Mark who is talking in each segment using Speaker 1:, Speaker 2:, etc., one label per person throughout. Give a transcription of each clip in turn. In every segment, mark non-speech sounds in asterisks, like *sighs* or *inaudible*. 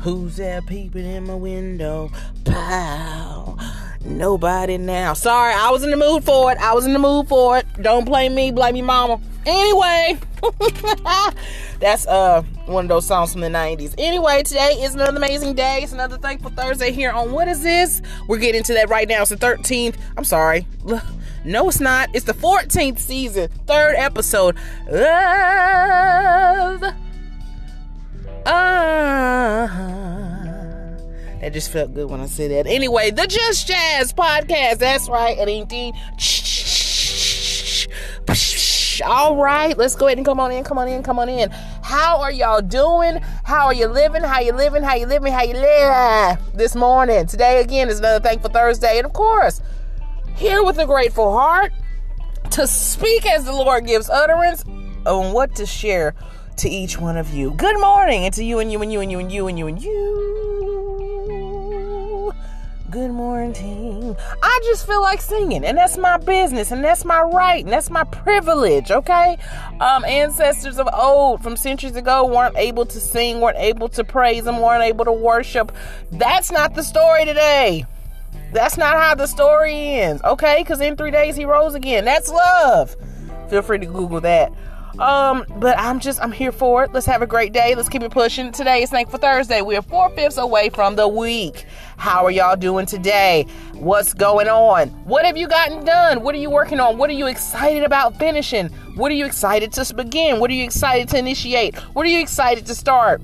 Speaker 1: Who's there peeping in my window? Pow. Nobody now. Sorry, I was in the mood for it. I was in the mood for it. Don't blame me, blame me mama. Anyway, *laughs* that's uh one of those songs from the 90s. Anyway, today is another amazing day. It's another thankful Thursday here on what is this? We're getting to that right now. It's the 13th. I'm sorry. *sighs* No, it's not. It's the 14th season, third episode of uh that just felt good when I said that. Anyway, the Just Jazz podcast. That's right. It ain't All right, let's go ahead and come on in, come on in, come on in. How are y'all doing? How are you living? How you living? How you living? How you live this morning? Today again is another Thankful Thursday, and of course, here with a grateful heart to speak as the Lord gives utterance on what to share to each one of you. Good morning, and to you and you and you and you and you and you and you. Good morning. I just feel like singing, and that's my business, and that's my right, and that's my privilege, okay? Um, ancestors of old from centuries ago weren't able to sing, weren't able to praise Him, weren't able to worship. That's not the story today. That's not how the story ends, okay? Because in three days he rose again. That's love. Feel free to Google that. Um, but I'm just I'm here for it. Let's have a great day. Let's keep it pushing. Today is Thankful Thursday. We are four fifths away from the week. How are y'all doing today? What's going on? What have you gotten done? What are you working on? What are you excited about finishing? What are you excited to begin? What are you excited to initiate? What are you excited to start?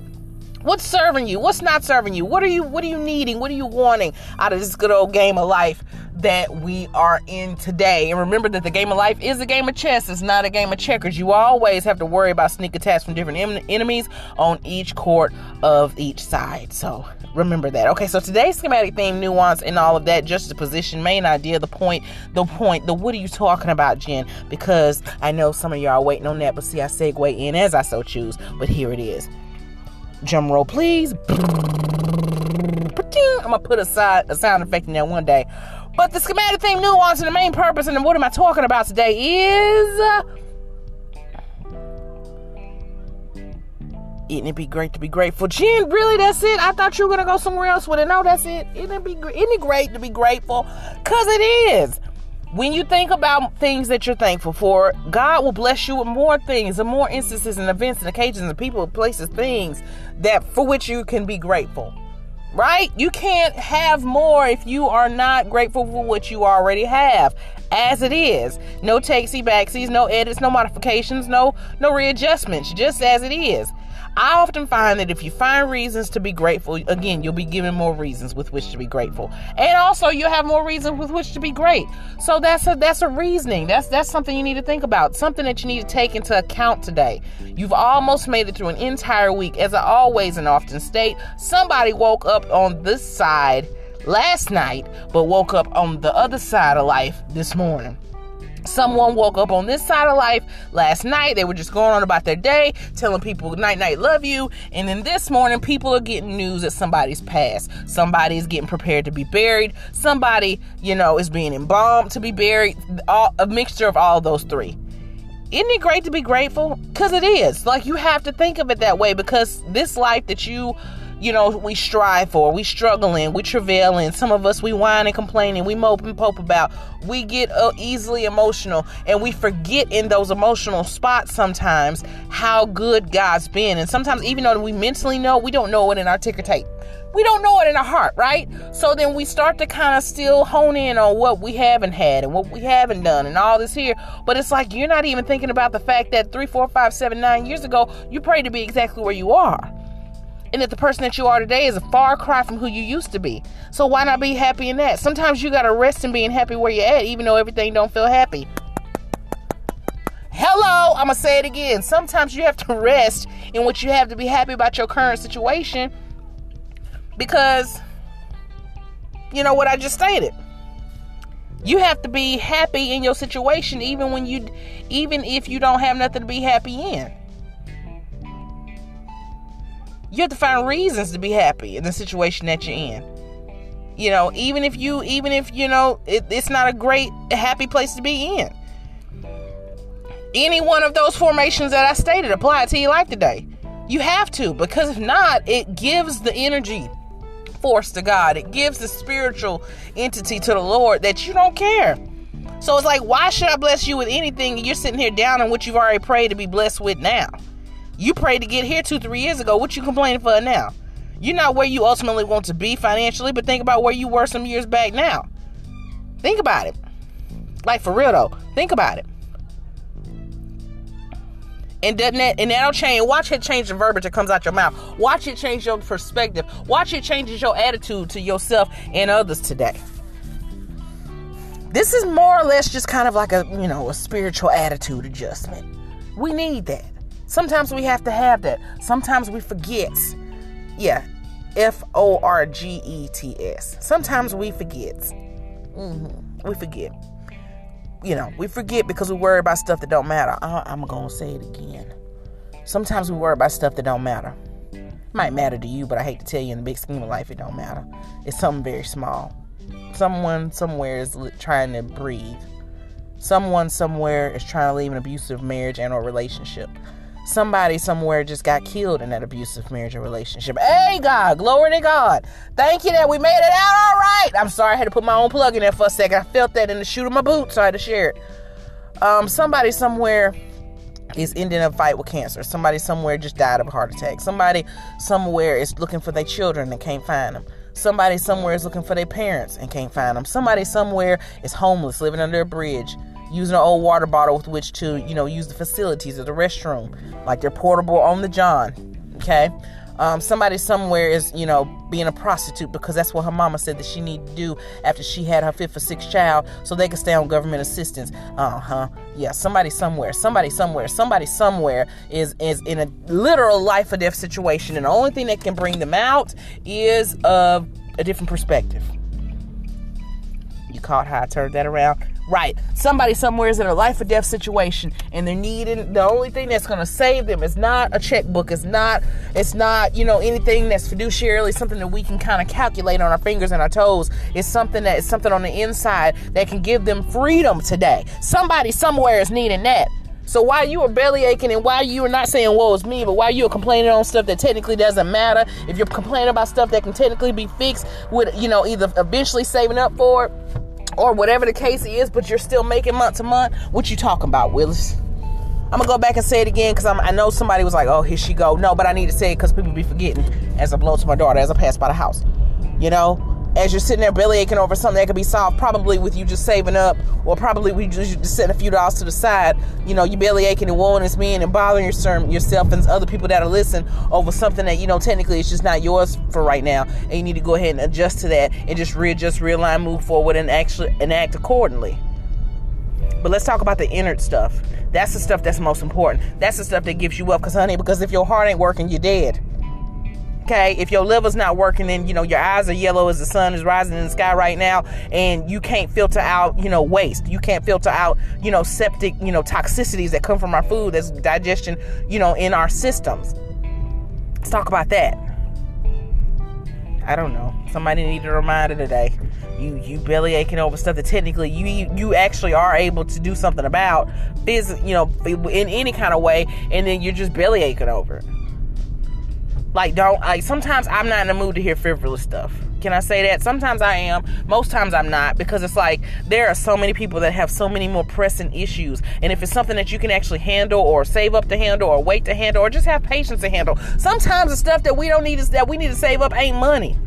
Speaker 1: What's serving you? What's not serving you? What are you what are you needing? What are you wanting out of this good old game of life that we are in today? And remember that the game of life is a game of chess. It's not a game of checkers. You always have to worry about sneak attacks from different em- enemies on each court of each side. So remember that. Okay, so today's schematic theme, nuance, and all of that, just the position, main idea, the point, the point, the what are you talking about, Jen? Because I know some of y'all are waiting on that, but see, I segue in as I so choose. But here it is. Drum roll, please. *laughs* I'm gonna put aside a sound effect in there one day. But the schematic theme nuance and the main purpose and what am I talking about today is uh, Isn't it be great to be grateful? Jen, really, that's it? I thought you were gonna go somewhere else with it. No, that's it. Isn't it be isn't it great to be grateful? Cause it is. When you think about things that you're thankful for, God will bless you with more things and more instances and events and occasions and people, places, things that for which you can be grateful. Right? You can't have more if you are not grateful for what you already have. As it is. No takesy backsies, no edits, no modifications, no no readjustments, just as it is. I often find that if you find reasons to be grateful, again, you'll be given more reasons with which to be grateful. And also you'll have more reasons with which to be great. So that's a that's a reasoning. That's that's something you need to think about. Something that you need to take into account today. You've almost made it through an entire week. As I always and often state, somebody woke up on this side last night, but woke up on the other side of life this morning. Someone woke up on this side of life last night. They were just going on about their day, telling people night night love you. And then this morning, people are getting news that somebody's passed. Somebody is getting prepared to be buried. Somebody, you know, is being embalmed to be buried. All, a mixture of all those three. Isn't it great to be grateful? Because it is. Like you have to think of it that way because this life that you you know, we strive for, we struggling, we travailing. Some of us we whine and complain and we mope and pope about. We get uh, easily emotional and we forget in those emotional spots sometimes how good God's been. And sometimes even though we mentally know, we don't know it in our ticker tape. We don't know it in our heart, right? So then we start to kind of still hone in on what we haven't had and what we haven't done and all this here. But it's like you're not even thinking about the fact that three, four, five, seven, nine years ago, you prayed to be exactly where you are and that the person that you are today is a far cry from who you used to be. So why not be happy in that? Sometimes you gotta rest in being happy where you're at, even though everything don't feel happy. Hello, I'm gonna say it again. Sometimes you have to rest in what you have to be happy about your current situation because you know what I just stated. You have to be happy in your situation even when you even if you don't have nothing to be happy in you have to find reasons to be happy in the situation that you're in you know even if you even if you know it, it's not a great happy place to be in any one of those formations that i stated apply it to your life today You have to, because if not, it gives the energy force to God. It gives the spiritual entity to the Lord that you don't care. So it's like, why should I bless you with anything? You're sitting here down on what you've already prayed to be blessed with now. You prayed to get here two, three years ago. What you complaining for now? You're not where you ultimately want to be financially, but think about where you were some years back now. Think about it. Like for real though. Think about it. And doesn't that and that'll change. Watch it change the verbiage that comes out your mouth. Watch it change your perspective. Watch it changes your attitude to yourself and others today. This is more or less just kind of like a you know a spiritual attitude adjustment. We need that. Sometimes we have to have that. Sometimes we forget. Yeah, F O R G E T S. Sometimes we forget. Mm-hmm. We forget you know, we forget because we worry about stuff that don't matter. I, I'm gonna say it again. Sometimes we worry about stuff that don't matter. It might matter to you, but I hate to tell you, in the big scheme of life, it don't matter. It's something very small. Someone somewhere is trying to breathe. Someone somewhere is trying to leave an abusive marriage and or relationship somebody somewhere just got killed in that abusive marriage or relationship. Hey, God, glory to God. Thank you that we made it out all right. I'm sorry I had to put my own plug in there for a second. I felt that in the shoot of my boot, so I had to share it. Um, somebody somewhere is ending a fight with cancer. Somebody somewhere just died of a heart attack. Somebody somewhere is looking for their children and can't find them. Somebody somewhere is looking for their parents and can't find them. Somebody somewhere is homeless, living under a bridge using an old water bottle with which to, you know, use the facilities of the restroom, like they're portable on the John. Okay. Um, somebody somewhere is, you know, being a prostitute because that's what her mama said that she needed to do after she had her fifth or sixth child so they could stay on government assistance. Uh huh. Yeah, somebody somewhere, somebody somewhere, somebody somewhere is is in a literal life or death situation, and the only thing that can bring them out is uh, a different perspective. You caught how I turned that around? Right. Somebody somewhere is in a life or death situation and they're needing the only thing that's gonna save them is not a checkbook, it's not it's not, you know, anything that's fiduciarily something that we can kind of calculate on our fingers and our toes. It's something that is something on the inside that can give them freedom today. Somebody somewhere is needing that. So while you are belly aching and while you are not saying, "Whoa, it's me," but while you are complaining on stuff that technically doesn't matter, if you're complaining about stuff that can technically be fixed with, you know, either eventually saving up for it or whatever the case is, but you're still making month to month, what you talking about, Willis? I'm gonna go back and say it again because I know somebody was like, "Oh, here she go." No, but I need to say it because people be forgetting as I blow to my daughter as I pass by the house. You know, as you're sitting there belly aching over something that could be solved probably with you just saving up or probably we you just setting a few dollars to the side. You know you belly aching and woeing is mean and bothering yourself and other people that are listening over something that you know technically it's just not yours for right now and you need to go ahead and adjust to that and just readjust realign move forward and actually and act accordingly. But let's talk about the inner stuff. That's the stuff that's most important. That's the stuff that gives you up because honey because if your heart ain't working you're dead Okay, if your liver's not working, then you know your eyes are yellow as the sun is rising in the sky right now, and you can't filter out, you know, waste. You can't filter out, you know, septic, you know, toxicities that come from our food, that's digestion, you know, in our systems. Let's talk about that. I don't know. Somebody needed a reminder today. You you belly aching over stuff that technically you you actually are able to do something about, phys- you know, in any kind of way, and then you're just belly aching over it. Like, don't, like, sometimes I'm not in the mood to hear frivolous stuff. Can I say that? Sometimes I am. Most times I'm not because it's like there are so many people that have so many more pressing issues. And if it's something that you can actually handle or save up to handle or wait to handle or just have patience to handle, sometimes the stuff that we don't need is that we need to save up ain't money.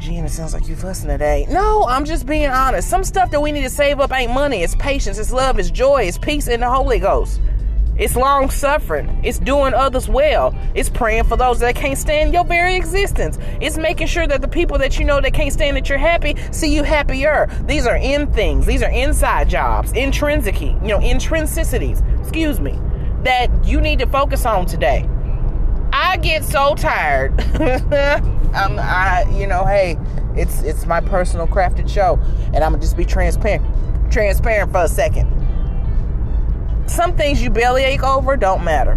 Speaker 1: Gina, it sounds like you fussing today. No, I'm just being honest. Some stuff that we need to save up ain't money. It's patience, it's love, it's joy, it's peace in the Holy Ghost. It's long suffering. It's doing others well. It's praying for those that can't stand your very existence. It's making sure that the people that you know that can't stand that you're happy see you happier. These are in things. These are inside jobs, intrinsic, you know, intrinsicities. Excuse me, that you need to focus on today. I get so tired. *laughs* I'm, I, you know, hey, it's it's my personal crafted show, and I'm gonna just be transparent, transparent for a second some things you bellyache over don't matter.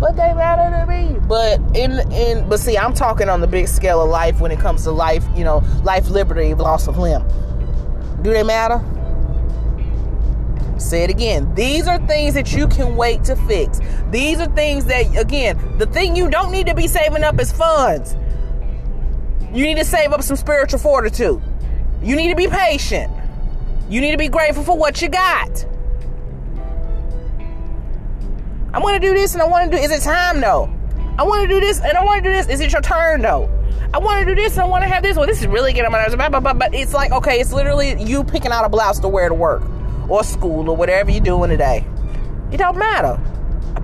Speaker 1: But they matter to me. But in in but see, I'm talking on the big scale of life when it comes to life, you know, life, liberty, loss of limb. Do they matter? Say it again. These are things that you can wait to fix. These are things that, again, the thing you don't need to be saving up is funds. You need to save up some spiritual fortitude. You need to be patient. You need to be grateful for what you got. I want to do this and I want to do. Is it time though? I want to do this and I want to do this. Is it your turn though? I want to do this and I want to have this. Well, this is really getting on my nerves. But, but, but it's like, okay, it's literally you picking out a blouse to wear to work or school or whatever you're doing today. It don't matter.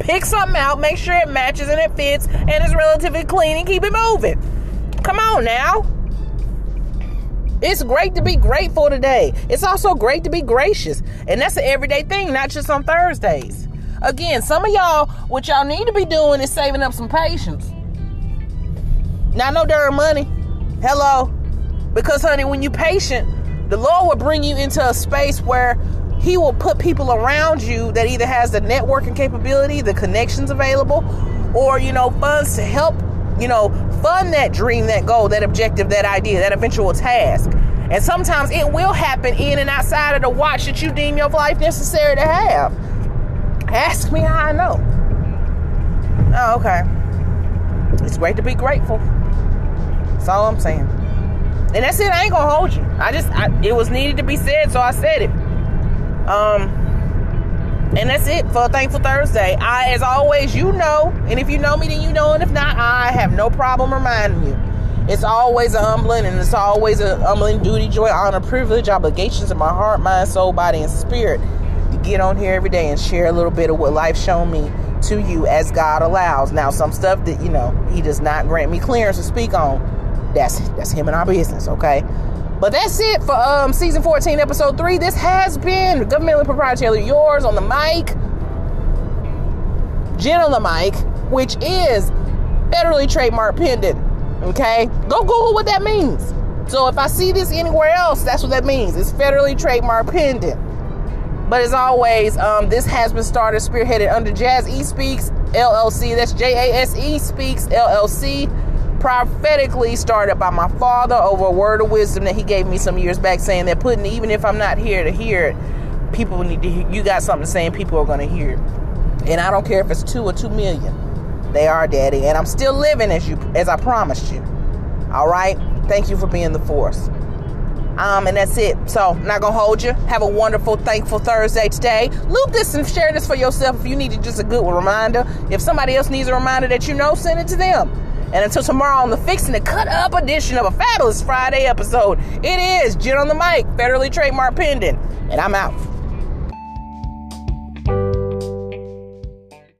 Speaker 1: Pick something out, make sure it matches and it fits and it's relatively clean and keep it moving. Come on now. It's great to be grateful today. It's also great to be gracious. And that's an everyday thing, not just on Thursdays. Again, some of y'all, what y'all need to be doing is saving up some patience. Not no darn money. Hello. Because, honey, when you're patient, the Lord will bring you into a space where He will put people around you that either has the networking capability, the connections available, or, you know, funds to help, you know, fund that dream, that goal, that objective, that idea, that eventual task. And sometimes it will happen in and outside of the watch that you deem your life necessary to have. Ask me how I know. Oh, okay. It's great to be grateful. That's all I'm saying. And that's it. I ain't gonna hold you. I just, I, it was needed to be said, so I said it. Um, and that's it for Thankful Thursday. I, as always, you know, and if you know me, then you know, and if not, I have no problem reminding you. It's always a humbling, and it's always a humbling duty, joy, honor, privilege, obligations in my heart, mind, soul, body, and spirit to get on here every day and share a little bit of what life's shown me to you as God allows. Now, some stuff that you know He does not grant me clearance to speak on. That's that's Him and our business, okay? But that's it for um, season 14, episode 3. This has been governmentally proprietary yours on the mic. Jen on the mic, which is federally trademark pendant. Okay? Go Google what that means. So if I see this anywhere else, that's what that means. It's federally trademark pendant. But as always, um, this has been started, spearheaded under Jazz E Speaks LLC. That's J A S E Speaks LLC. Prophetically started by my father over a word of wisdom that he gave me some years back, saying that putting even if I'm not here to hear it, people need to. Hear, you got something to say, and people are going to hear it. And I don't care if it's two or two million. They are, Daddy, and I'm still living as you as I promised you. All right. Thank you for being the force. Um, and that's it. So, not gonna hold you. Have a wonderful, thankful Thursday today. Loop this and share this for yourself if you needed just a good reminder. If somebody else needs a reminder that you know, send it to them. And until tomorrow on the Fixing the Cut Up edition of a fabulous Friday episode, it is Jen on the mic, federally trademark pendant, and I'm out.